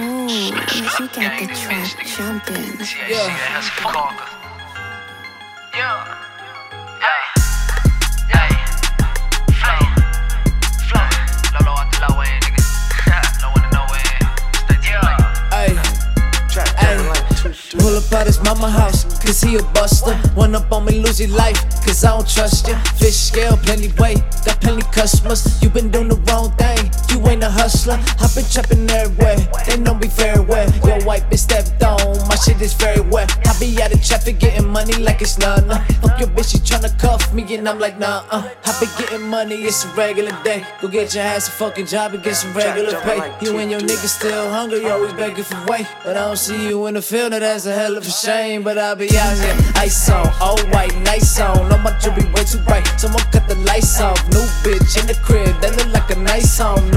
Ooh, she got the Gang, nigga. jumping. Yeah. that has. Yeah. Pull up at his mama house, cause he a buster. One up on me, lose your life, cause I don't trust ya. Fish scale, plenty weight, got plenty customers. You been doing the wrong thing, you ain't a hustler. i been trapping everywhere, they know me very well. Your white bitch stepped on, my shit is very wet. I be out of traffic getting money like it's none. Uh. Fuck your bitch, she tryna cuff me, and I'm like, nah, uh. I be getting money, it's a regular day. Go get your ass a fucking job and get some regular pay. You and your niggas still hungry, always begging for weight. But I don't see you in the field, now that's a hell of a shame. But I'll be out here, ice on, all white, nice on. All my jewelry way too bright, someone cut the lights off. New bitch in the crib, that look like a nice home.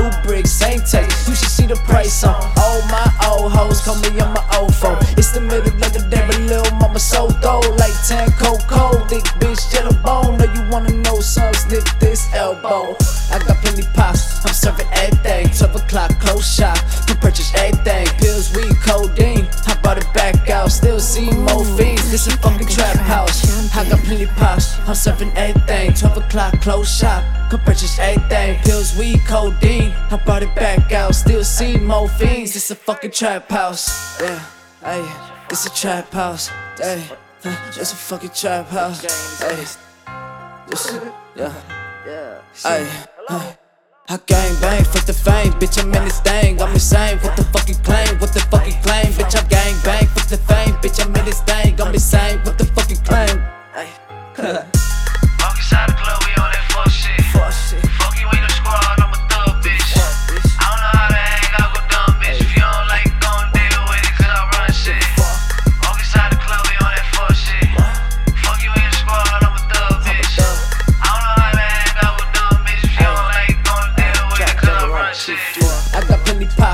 Same you should see the price on. All my old hoes call me on my old phone. It's the middle of the day, but little mama so throw like 10 cold cold. Thick bitch, yellow bone. Know you wanna know some, sniff this elbow. I got plenty pops, I'm serving everything. 12 o'clock, close shop, I got plenty pops, I'm serving everything. 12 o'clock, close shop, can purchase everything. Pills, weed, codeine. I brought it back out, still see more fiends. This a fucking trap house. Yeah, hey, it's a trap house. Hey, it's a fucking trap house. Hey, this, yeah. Ay, ay. I gang bang, fuck the fame, bitch. I'm in this thing. I'm insane. What the fucking claim? What the fucking claim? Bitch, I gang bang, fuck the fame, bitch. I'm in this thing. I'm insane.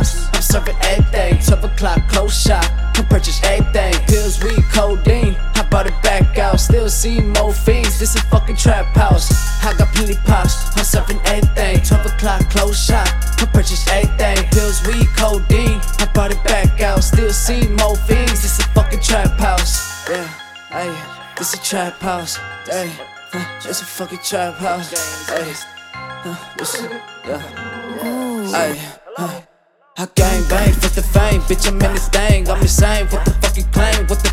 Pops, I'm serving everything. 12 o'clock, close shop, can purchase everything. Pills, weed, codeine, I brought it back out. Still see more fiends, this is fucking trap house. I got plenty pops, I'm serving everything. 12 o'clock, close shop, can purchase everything. Pills, weed, codeine, I brought it back out. Still see more fiends, this is fucking trap house. Yeah, hey, this is a trap house. Hey, it's a fucking trap house. Hey, this, yeah. Ooh, Ay, fuck the fame, bitch. I'm in this thing. I'm insane. What the fuck you claim? What the